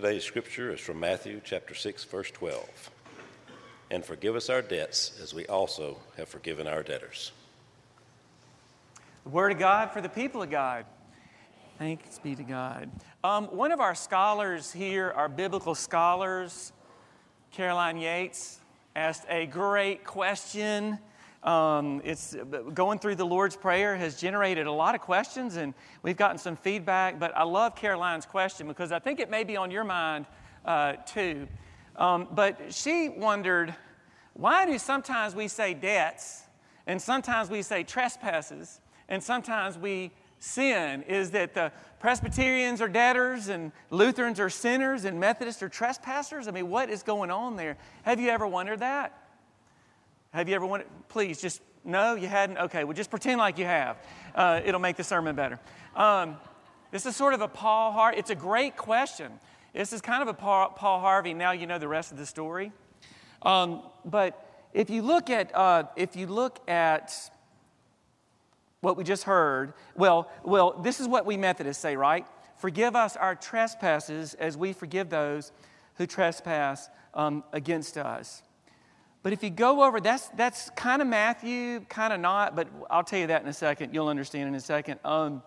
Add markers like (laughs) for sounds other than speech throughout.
Today's scripture is from Matthew chapter 6 verse 12. And forgive us our debts as we also have forgiven our debtors. The Word of God for the people of God. Thanks be to God. Um, one of our scholars here, our biblical scholars, Caroline Yates, asked a great question. Um, it's going through the Lord's Prayer has generated a lot of questions, and we've gotten some feedback. But I love Caroline's question because I think it may be on your mind uh, too. Um, but she wondered why do sometimes we say debts, and sometimes we say trespasses, and sometimes we sin? Is that the Presbyterians are debtors, and Lutherans are sinners, and Methodists are trespassers? I mean, what is going on there? Have you ever wondered that? Have you ever wondered? Please, just no, you hadn't? Okay, well, just pretend like you have. Uh, it'll make the sermon better. Um, this is sort of a Paul Harvey. It's a great question. This is kind of a Paul, Paul Harvey. Now you know the rest of the story. Um, but if you look at uh, if you look at what we just heard, well, well, this is what we Methodists say, right? Forgive us our trespasses as we forgive those who trespass um, against us. But if you go over, that's, that's kind of Matthew, kind of not, but I'll tell you that in a second. You'll understand in a second. Um,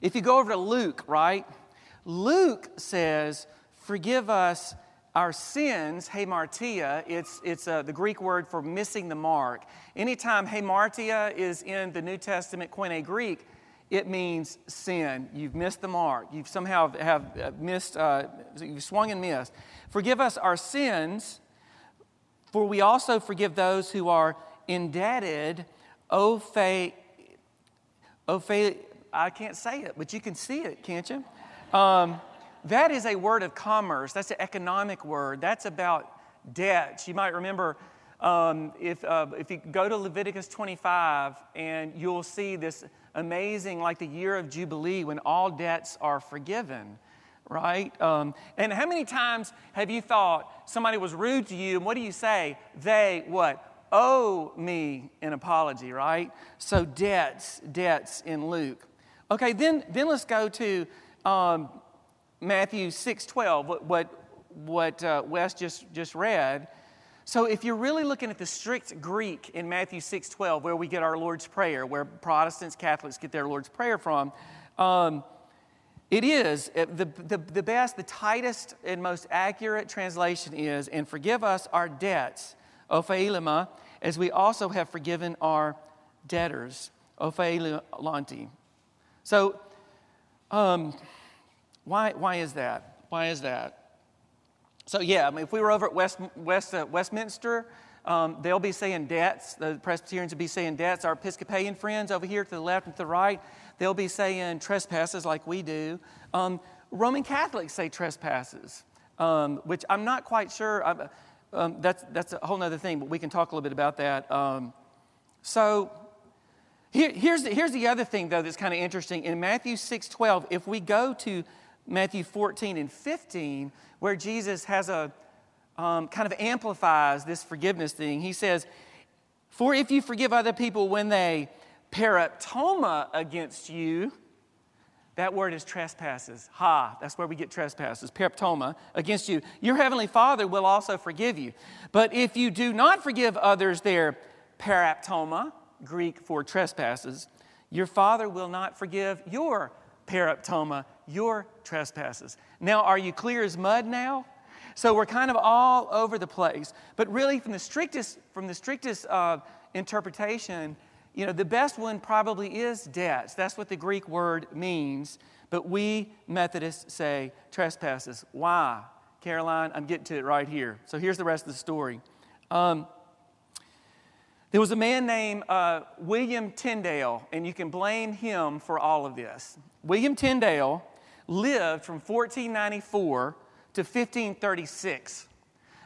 if you go over to Luke, right? Luke says, Forgive us our sins, hamartia, it's, it's uh, the Greek word for missing the mark. Anytime hamartia is in the New Testament Koine Greek, it means sin. You've missed the mark. You've somehow have missed, uh, you've swung and missed. Forgive us our sins for we also forgive those who are indebted, ophe, ophe, I can't say it, but you can see it, can't you? Um, that is a word of commerce. That's an economic word. That's about debts. You might remember um, if, uh, if you go to Leviticus 25 and you'll see this amazing, like the year of Jubilee when all debts are forgiven right? Um, and how many times have you thought somebody was rude to you, and what do you say? They what? Owe me an apology, right? So debts, debts in Luke. Okay, then, then let's go to um, Matthew 6 12, what, what, what uh, Wes just, just read. So if you're really looking at the strict Greek in Matthew 6 12, where we get our Lord's Prayer, where Protestants, Catholics get their Lord's Prayer from, um, it is. The, the, the best, the tightest, and most accurate translation is, and forgive us our debts, ophailima, as we also have forgiven our debtors, ophailanti. So, um, why, why is that? Why is that? So, yeah, I mean, if we were over at West, West, uh, Westminster, um, they'll be saying debts. The Presbyterians will be saying debts. Our Episcopalian friends over here to the left and to the right, they'll be saying trespasses like we do. Um, Roman Catholics say trespasses, um, which I'm not quite sure. Um, that's, that's a whole other thing, but we can talk a little bit about that. Um, so here, here's, the, here's the other thing, though, that's kind of interesting. In Matthew 6 12, if we go to Matthew 14 and 15, where Jesus has a um, kind of amplifies this forgiveness thing, he says, For if you forgive other people when they paraptoma against you, that word is trespasses. Ha, that's where we get trespasses, paraptoma against you. Your heavenly Father will also forgive you. But if you do not forgive others their paraptoma, Greek for trespasses, your Father will not forgive your paraptoma, your trespasses. Now, are you clear as mud now? So we're kind of all over the place. But really, from the strictest, from the strictest uh, interpretation, you know, the best one probably is debts. That's what the Greek word means. But we Methodists say trespasses. Why? Caroline, I'm getting to it right here. So here's the rest of the story. Um, there was a man named uh, William Tyndale, and you can blame him for all of this. William Tyndale lived from 1494 to 1536.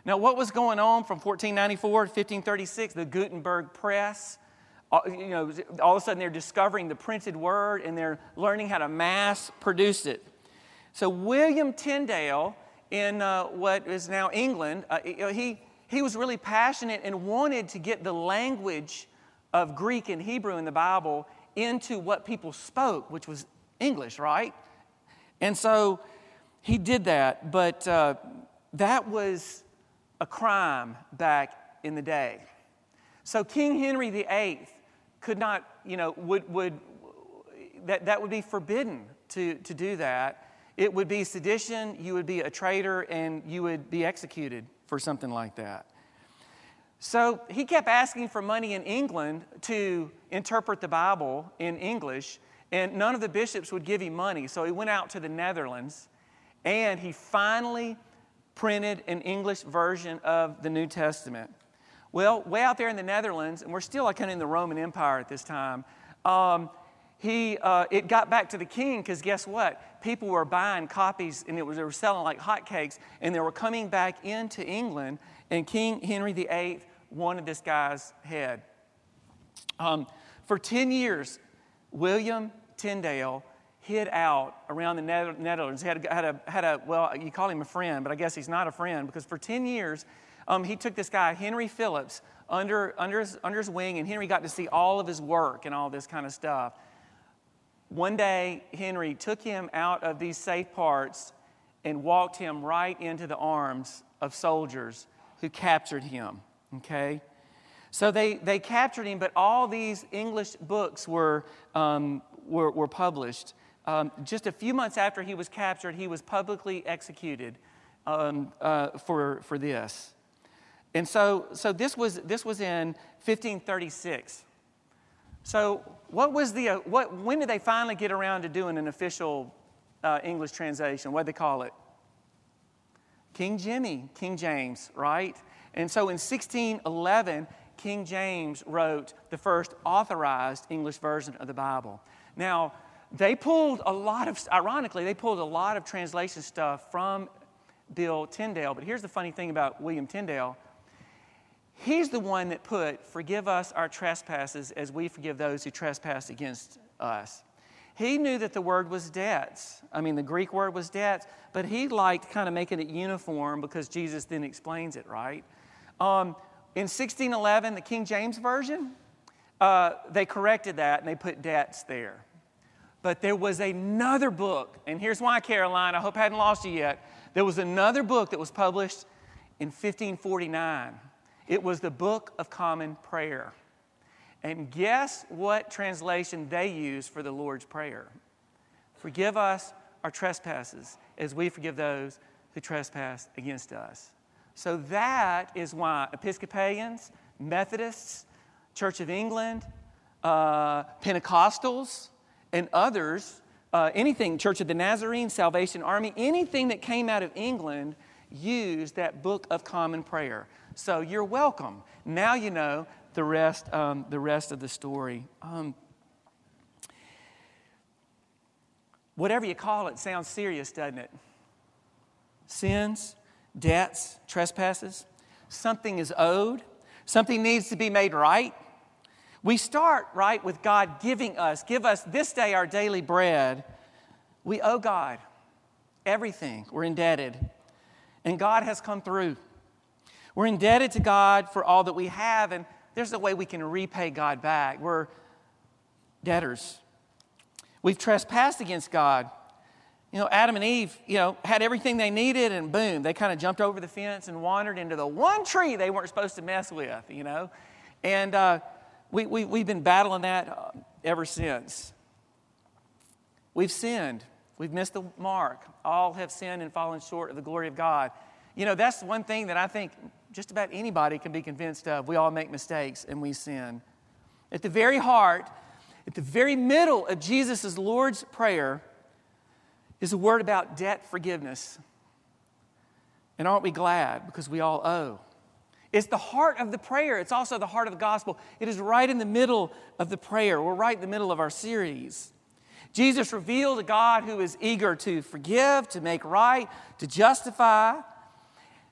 Now, what was going on from 1494 to 1536? The Gutenberg Press you know, all of a sudden they're discovering the printed word and they're learning how to mass produce it. So William Tyndale in uh, what is now England, uh, he, he was really passionate and wanted to get the language of Greek and Hebrew in the Bible into what people spoke, which was English, right? And so he did that, but uh, that was a crime back in the day. So King Henry VIII could not, you know, would, would that, that would be forbidden to, to do that. It would be sedition, you would be a traitor, and you would be executed for something like that. So he kept asking for money in England to interpret the Bible in English, and none of the bishops would give him money. So he went out to the Netherlands, and he finally printed an English version of the New Testament. Well, way out there in the Netherlands, and we're still like kind of in the Roman Empire at this time, um, he, uh, it got back to the king because guess what? People were buying copies and it was, they were selling like hotcakes and they were coming back into England and King Henry VIII wanted this guy's head. Um, for 10 years, William Tyndale hid out around the Netherlands. He had, had, a, had a, well, you call him a friend, but I guess he's not a friend because for 10 years, um, he took this guy, Henry Phillips, under, under, his, under his wing, and Henry got to see all of his work and all this kind of stuff. One day, Henry took him out of these safe parts and walked him right into the arms of soldiers who captured him. Okay? So they, they captured him, but all these English books were, um, were, were, published. Um, just a few months after he was captured, he was publicly executed um, uh, for, for this. And so, so this, was, this was in 1536. So, what was the, uh, what, when did they finally get around to doing an official uh, English translation? What did they call it? King Jimmy, King James, right? And so in 1611, King James wrote the first authorized English version of the Bible. Now, they pulled a lot of, ironically, they pulled a lot of translation stuff from Bill Tyndale. But here's the funny thing about William Tyndale He's the one that put, Forgive us our trespasses as we forgive those who trespass against us. He knew that the word was debts. I mean, the Greek word was debts, but he liked kind of making it uniform because Jesus then explains it, right? Um, in 1611, the King James Version, uh, they corrected that and they put debts there. But there was another book, and here's why, Caroline, I hope I hadn't lost you yet. There was another book that was published in 1549 it was the Book of Common Prayer. And guess what translation they used for the Lord's Prayer? Forgive us our trespasses as we forgive those who trespass against us. So that is why Episcopalians, Methodists, Church of England, uh, Pentecostals, and others, uh, anything, Church of the Nazarene, Salvation Army, anything that came out of England used that Book of Common Prayer. So you're welcome. Now you know the rest, um, the rest of the story. Um, whatever you call it sounds serious, doesn't it? Sins, debts, trespasses. Something is owed. Something needs to be made right. We start, right, with God giving us, give us this day our daily bread. We owe God everything. We're indebted. And God has come through. We're indebted to God for all that we have, and there's a way we can repay God back. We're debtors. We've trespassed against God. You know, Adam and Eve, you know, had everything they needed, and boom, they kind of jumped over the fence and wandered into the one tree they weren't supposed to mess with, you know. And uh, we, we, we've been battling that uh, ever since. We've sinned. We've missed the mark. All have sinned and fallen short of the glory of God. You know, that's one thing that I think just about anybody can be convinced of. We all make mistakes and we sin. At the very heart, at the very middle of Jesus' Lord's Prayer, is a word about debt forgiveness. And aren't we glad? Because we all owe. It's the heart of the prayer. It's also the heart of the gospel. It is right in the middle of the prayer. We're right in the middle of our series. Jesus revealed a God who is eager to forgive, to make right, to justify,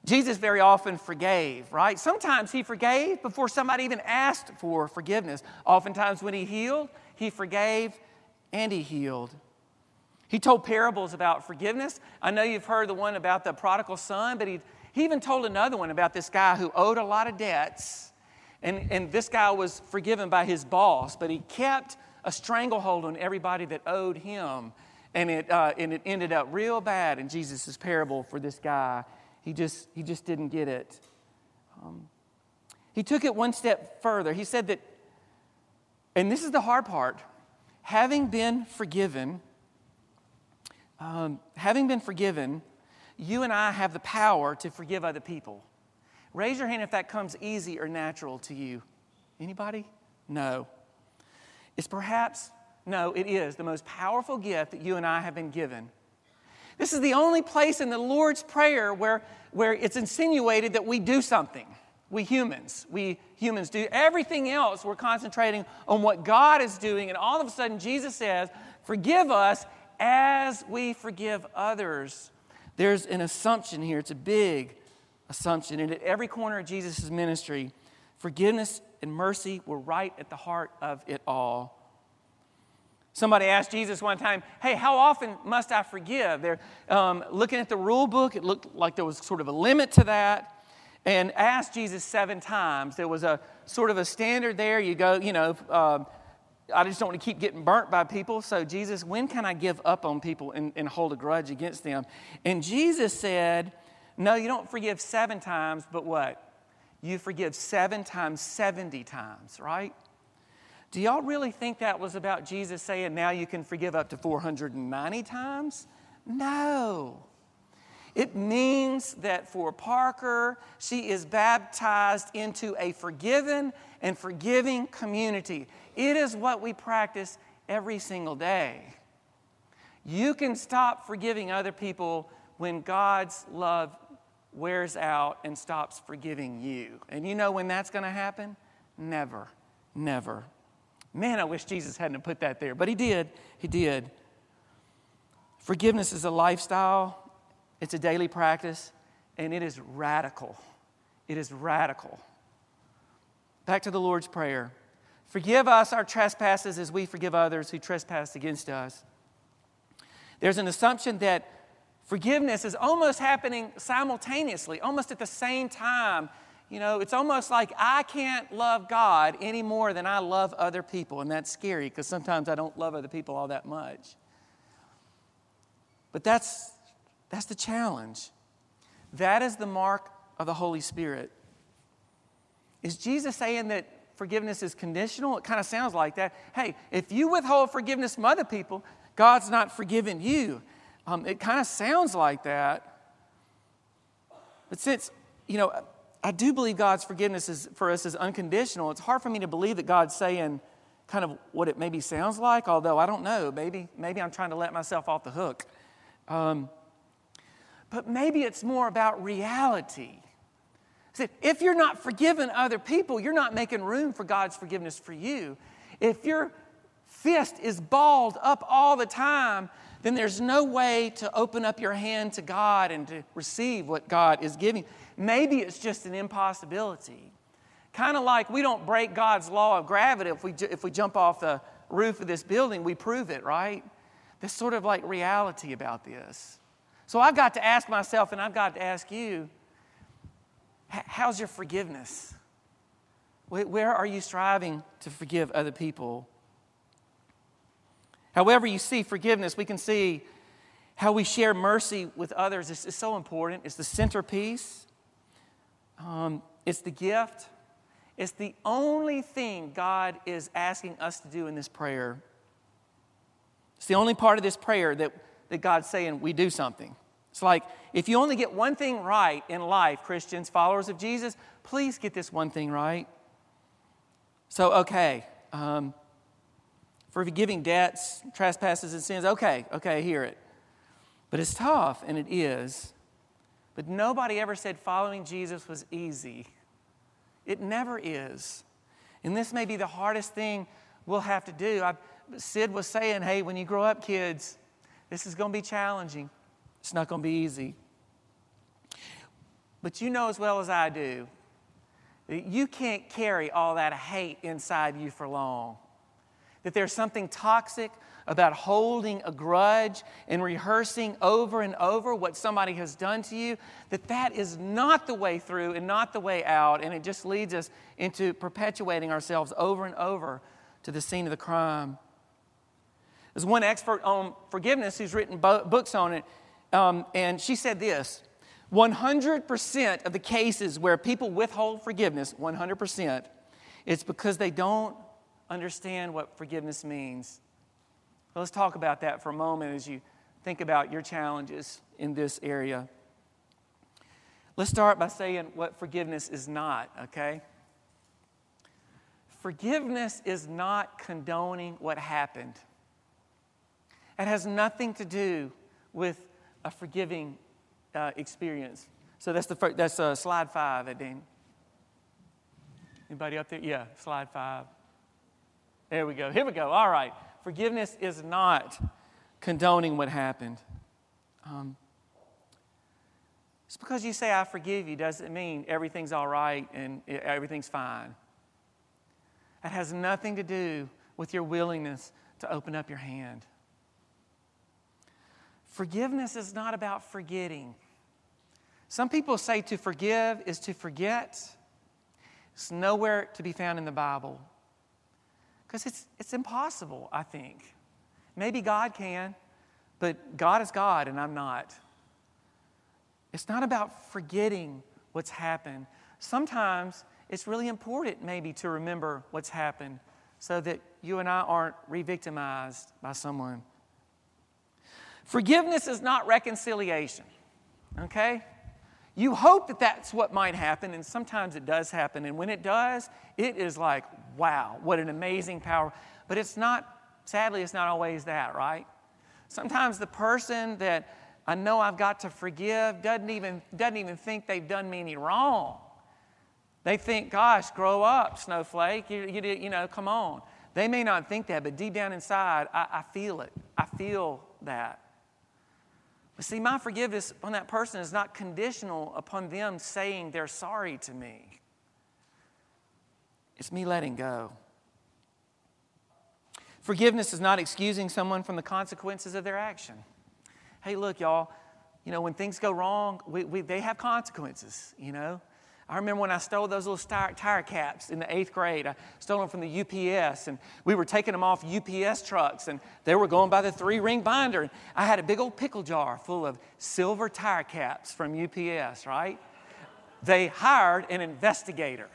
Jesus very often forgave, right? Sometimes he forgave before somebody even asked for forgiveness. Oftentimes, when he healed, he forgave and he healed. He told parables about forgiveness. I know you've heard the one about the prodigal son, but he, he even told another one about this guy who owed a lot of debts. And, and this guy was forgiven by his boss, but he kept a stranglehold on everybody that owed him. And it, uh, and it ended up real bad in Jesus' parable for this guy. He just, he just didn't get it. Um, he took it one step further. He said that, and this is the hard part having been forgiven, um, having been forgiven, you and I have the power to forgive other people. Raise your hand if that comes easy or natural to you. Anybody? No. It's perhaps, no, it is the most powerful gift that you and I have been given. This is the only place in the Lord's Prayer where, where it's insinuated that we do something. We humans, we humans do everything else. We're concentrating on what God is doing, and all of a sudden, Jesus says, Forgive us as we forgive others. There's an assumption here. It's a big assumption. And at every corner of Jesus' ministry, forgiveness and mercy were right at the heart of it all. Somebody asked Jesus one time, Hey, how often must I forgive? They're um, looking at the rule book. It looked like there was sort of a limit to that. And asked Jesus seven times. There was a sort of a standard there. You go, you know, um, I just don't want to keep getting burnt by people. So, Jesus, when can I give up on people and, and hold a grudge against them? And Jesus said, No, you don't forgive seven times, but what? You forgive seven times 70 times, right? Do y'all really think that was about Jesus saying, Now you can forgive up to 490 times? No. It means that for Parker, she is baptized into a forgiven and forgiving community. It is what we practice every single day. You can stop forgiving other people when God's love wears out and stops forgiving you. And you know when that's going to happen? Never, never. Man, I wish Jesus hadn't put that there, but he did. He did. Forgiveness is a lifestyle it's a daily practice, and it is radical. It is radical. Back to the Lord's Prayer Forgive us our trespasses as we forgive others who trespass against us. There's an assumption that forgiveness is almost happening simultaneously, almost at the same time. You know, it's almost like I can't love God any more than I love other people, and that's scary because sometimes I don't love other people all that much. But that's that's the challenge. That is the mark of the Holy Spirit. Is Jesus saying that forgiveness is conditional? It kind of sounds like that. Hey, if you withhold forgiveness from other people, God's not forgiving you. Um, it kind of sounds like that. But since, you know, I do believe God's forgiveness is, for us is unconditional, it's hard for me to believe that God's saying kind of what it maybe sounds like, although I don't know. Maybe, maybe I'm trying to let myself off the hook. Um, but maybe it's more about reality. See, if you're not forgiving other people, you're not making room for God's forgiveness for you. If your fist is balled up all the time, then there's no way to open up your hand to God and to receive what God is giving. Maybe it's just an impossibility. Kind of like we don't break God's law of gravity if we, if we jump off the roof of this building, we prove it, right? There's sort of like reality about this. So I've got to ask myself, and I've got to ask you how's your forgiveness? Where are you striving to forgive other people? However, you see forgiveness, we can see how we share mercy with others is, so important. It's the centerpiece, um, it's the gift. It's the only thing God is asking us to do in this prayer. It's the only part of this prayer that that God's saying we do something. It's like if you only get one thing right in life, Christians, followers of Jesus, please get this one thing right. So, okay, um, forgiving debts, trespasses, and sins, okay, okay, I hear it. But it's tough, and it is. But nobody ever said following Jesus was easy. It never is. And this may be the hardest thing we'll have to do. I, Sid was saying, hey, when you grow up, kids, this is going to be challenging. It's not going to be easy. But you know as well as I do you can't carry all that hate inside you for long. That there's something toxic about holding a grudge and rehearsing over and over what somebody has done to you that that is not the way through and not the way out and it just leads us into perpetuating ourselves over and over to the scene of the crime. There's one expert on forgiveness who's written bo- books on it, um, and she said this 100% of the cases where people withhold forgiveness, 100%, it's because they don't understand what forgiveness means. Let's talk about that for a moment as you think about your challenges in this area. Let's start by saying what forgiveness is not, okay? Forgiveness is not condoning what happened. It has nothing to do with a forgiving uh, experience. So that's the first, that's uh, slide five, Dean. Anybody up there? Yeah, slide five. There we go. Here we go. All right. Forgiveness is not condoning what happened. Um, just because you say, I forgive you, doesn't mean everything's all right and everything's fine. It has nothing to do with your willingness to open up your hand. Forgiveness is not about forgetting. Some people say to forgive is to forget. It's nowhere to be found in the Bible. Because it's, it's impossible, I think. Maybe God can, but God is God and I'm not. It's not about forgetting what's happened. Sometimes it's really important, maybe, to remember what's happened so that you and I aren't re victimized by someone. Forgiveness is not reconciliation, okay? You hope that that's what might happen, and sometimes it does happen. And when it does, it is like, wow, what an amazing power. But it's not, sadly, it's not always that, right? Sometimes the person that I know I've got to forgive doesn't even, doesn't even think they've done me any wrong. They think, gosh, grow up, snowflake. You, you, you know, come on. They may not think that, but deep down inside, I, I feel it. I feel that. But see, my forgiveness on that person is not conditional upon them saying they're sorry to me. It's me letting go. Forgiveness is not excusing someone from the consequences of their action. Hey, look, y'all, you know, when things go wrong, we, we, they have consequences, you know. I remember when I stole those little tire, caps in the eighth grade. I stole them from the UPS, and we were taking them off UPS trucks, and they were going by the three ring binder. And I had a big old pickle jar full of silver tire caps from UPS, right? They hired an investigator.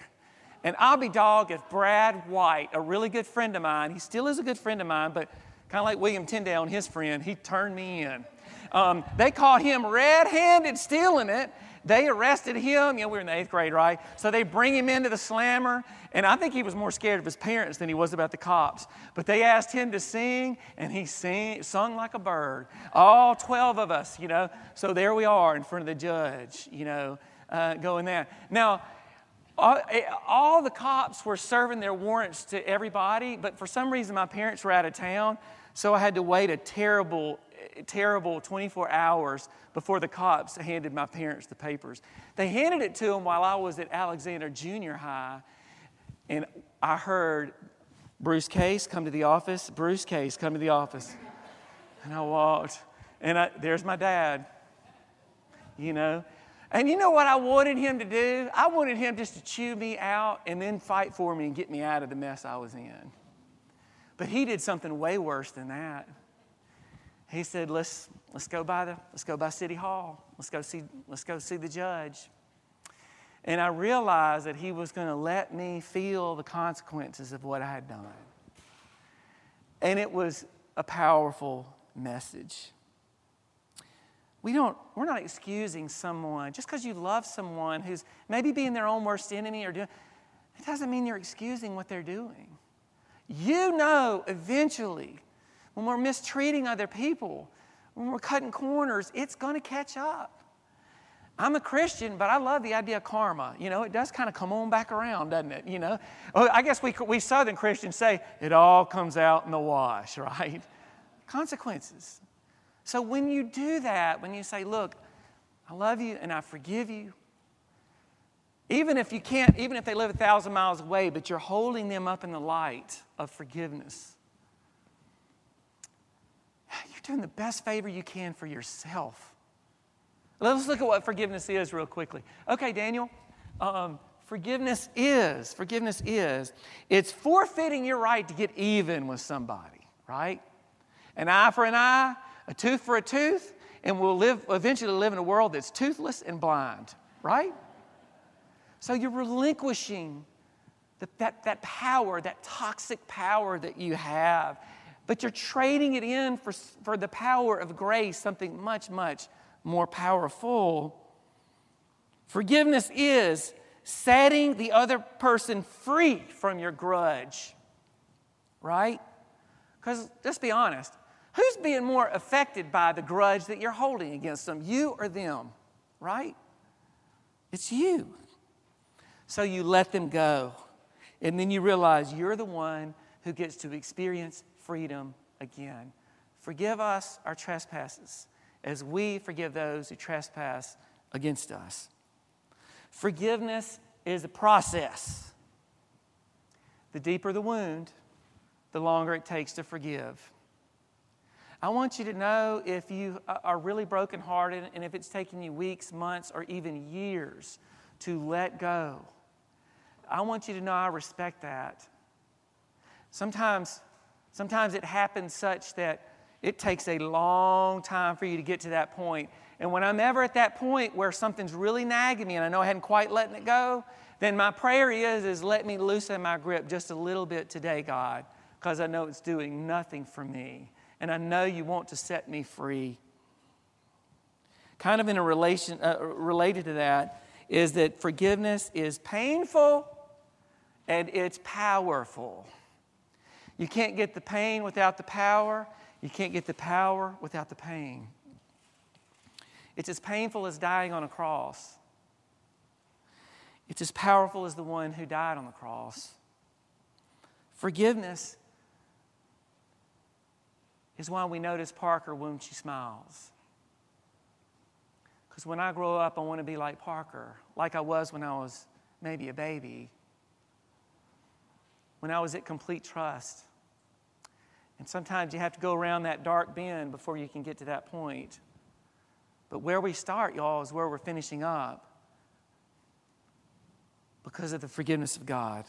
And I'll be dog if Brad White, a really good friend of mine, he still is a good friend of mine, but kind of like William Tyndale and his friend, he turned me in. Um, they caught him red handed stealing it they arrested him. You know, we were in the eighth grade, right? So they bring him into the slammer, and I think he was more scared of his parents than he was about the cops. But they asked him to sing, and he sing, sung like a bird. All 12 of us, you know. So there we are in front of the judge, you know, uh, going there. Now, all, eh, all the cops were serving their warrants to everybody, but for some reason my parents were out of town, so I had to wait a terrible terrible 24 hours before the cops handed my parents the papers. They handed it to them while I was at Alexander Junior High, and I heard Bruce Case come to the office, Bruce Case come to the office. And I walked, and I, there's my dad, you know. And you know what I wanted him to do? I wanted him just to chew me out and then fight for me and get me out of the mess I was in. But he did something way worse than that he said, let's, let's go by the, let's go by City Hall. Let's go see, let's go see the judge. And I realized that he was going to let me feel the consequences of what I had done. And it was a powerful message. We don't, we're not excusing someone just because you love someone who's maybe being their own worst enemy or doing, it doesn't mean you're excusing what they're doing. You know eventually when we're mistreating other people, when we're cutting corners, it's going to catch up. I'm a Christian, but I love the idea of karma. You know, it does kind of come on back around, doesn't it? You know, well, I guess we, we Southern Christians say it all comes out in the wash, (laughs) right? Consequences. So when you do that, when you say, look, I love you and I forgive you, even if you can't, even if they live a thousand miles away, but you're holding them up in the light of forgiveness you're doing the best favor you can for yourself. Let's look at what forgiveness is real quickly. Okay, Daniel. Um, forgiveness is, forgiveness is, it's forfeiting your right to get even with somebody, right? An eye for an eye, a tooth for a tooth, and we'll live, eventually live in a world that's toothless and blind, right? So you're relinquishing the, that, that power, that toxic power that you have, but you're trading it in for, for the power of grace, something much, much more powerful. Forgiveness is setting the other person free from your grudge, right? Because let's be honest, who's being more affected by the grudge that you're holding against them, you or them, right? It's you. So you let them go. And then you realize you're the one who gets to experience freedom again. Forgive us our trespasses as we forgive those who trespass against us. Forgiveness is a process. The deeper the wound, the longer it takes to forgive. I want you to know if you are really brokenhearted and if it's taking you weeks, months, or even years to let go. I want you to know I respect that. Sometimes, sometimes it happens such that it takes a long time for you to get to that point. And when I'm ever at that point where something's really nagging me and I know I hadn't quite letting it go, then my prayer is, is let me loosen my grip just a little bit today, God, because I know it's doing nothing for me and I know you want to set me free. Kind of in a relation, uh, related to that is that forgiveness is painful and it's powerful. You can't get the pain without the power. You can't get the power without the pain. It's as painful as dying on a cross. It's as powerful as the one who died on the cross. Forgiveness is why we notice Parker when she smiles. Because when I grow up, I want to be like Parker, like I was when I was maybe a baby, when I was at complete trust. And sometimes you have to go around that dark bend before you can get to that point. But where we start, y'all, is where we're finishing up because of the forgiveness of God.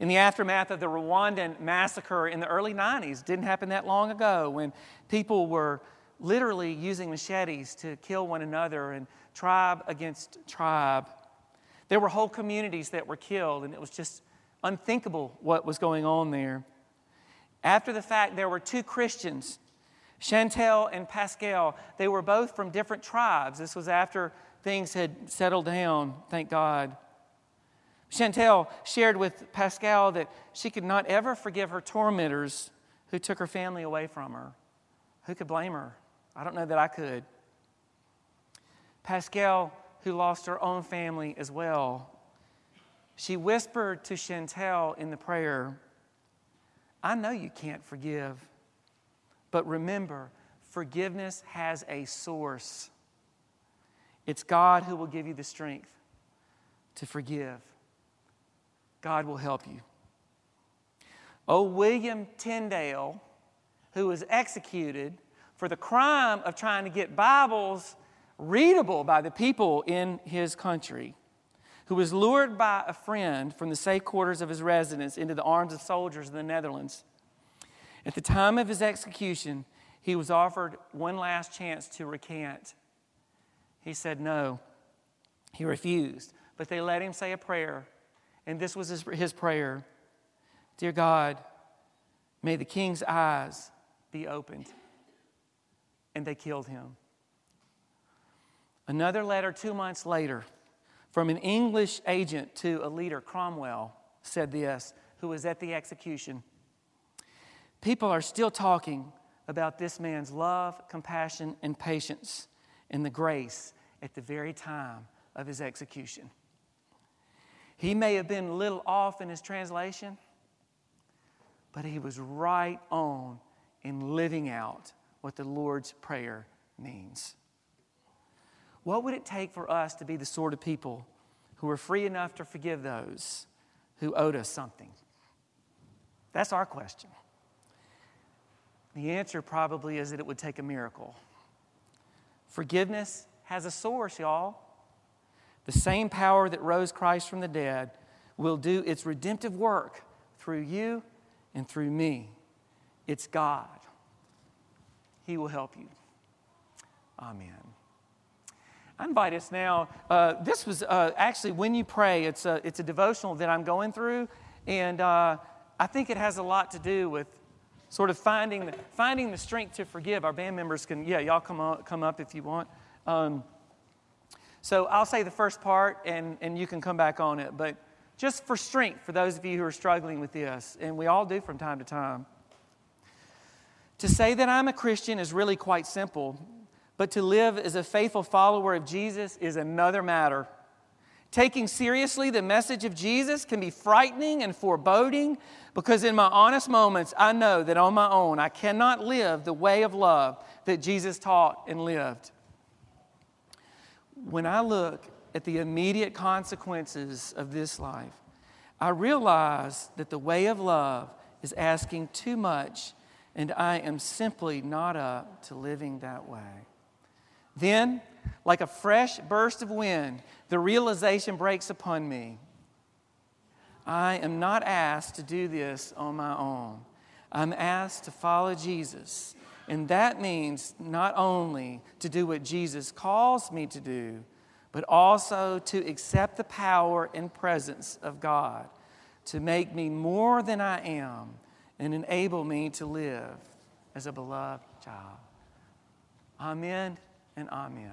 In the aftermath of the Rwandan massacre in the early 90s, didn't happen that long ago, when people were literally using machetes to kill one another and tribe against tribe. There were whole communities that were killed, and it was just unthinkable what was going on there. After the fact, there were two Christians, Chantel and Pascal. They were both from different tribes. This was after things had settled down, thank God. Chantel shared with Pascal that she could not ever forgive her tormentors who took her family away from her. Who could blame her? I don't know that I could. Pascal, who lost her own family as well, she whispered to Chantel in the prayer, I know you can't forgive, but remember, forgiveness has a source. It's God who will give you the strength to forgive. God will help you. Oh, William Tyndale, who was executed for the crime of trying to get Bibles readable by the people in his country, who was lured by a friend from the safe quarters of his residence into the arms of soldiers in the Netherlands. At the time of his execution, he was offered one last chance to recant. He said no. He refused, but they let him say a prayer and this was his, his prayer Dear God, may the king's eyes be opened. And they killed him. Another letter two months later from an English agent to a leader, Cromwell, said this, who was at the execution. People are still talking about this man's love, compassion, and patience and the grace at the very time of his execution. He may have been a little off in his translation, but he was right on in living out what the Lord's Prayer means. What would it take for us to be the sort of people who are free enough to forgive those who owed us something? That's our question. The answer probably is that it would take a miracle. Forgiveness has a source, y'all. The same power that rose Christ from the dead will do its redemptive work through you and through me It's God. He will help you. Amen. I invite us now. Uh, this was uh, actually when you pray, it's a, it's a devotional that I'm going through, and uh, I think it has a lot to do with sort of finding the, finding the strength to forgive. Our band members can, yeah, y'all come up, come up if you want. Um, so I'll say the first part, and, and you can come back on it. But just for strength, for those of you who are struggling with this, and we all do from time to time. To say that I'm a Christian is really quite simple, but to live as a faithful follower of Jesus is another matter. Taking seriously the message of Jesus can be frightening and foreboding because, in my honest moments, I know that on my own I cannot live the way of love that Jesus taught and lived. When I look at the immediate consequences of this life, I realize that the way of love is asking too much, and I am simply not up to living that way. Then, like a fresh burst of wind, the realization breaks upon me. I am not asked to do this on my own. I'm asked to follow Jesus. And that means not only to do what Jesus calls me to do, but also to accept the power and presence of God to make me more than I am and enable me to live as a beloved child. Amen and amen.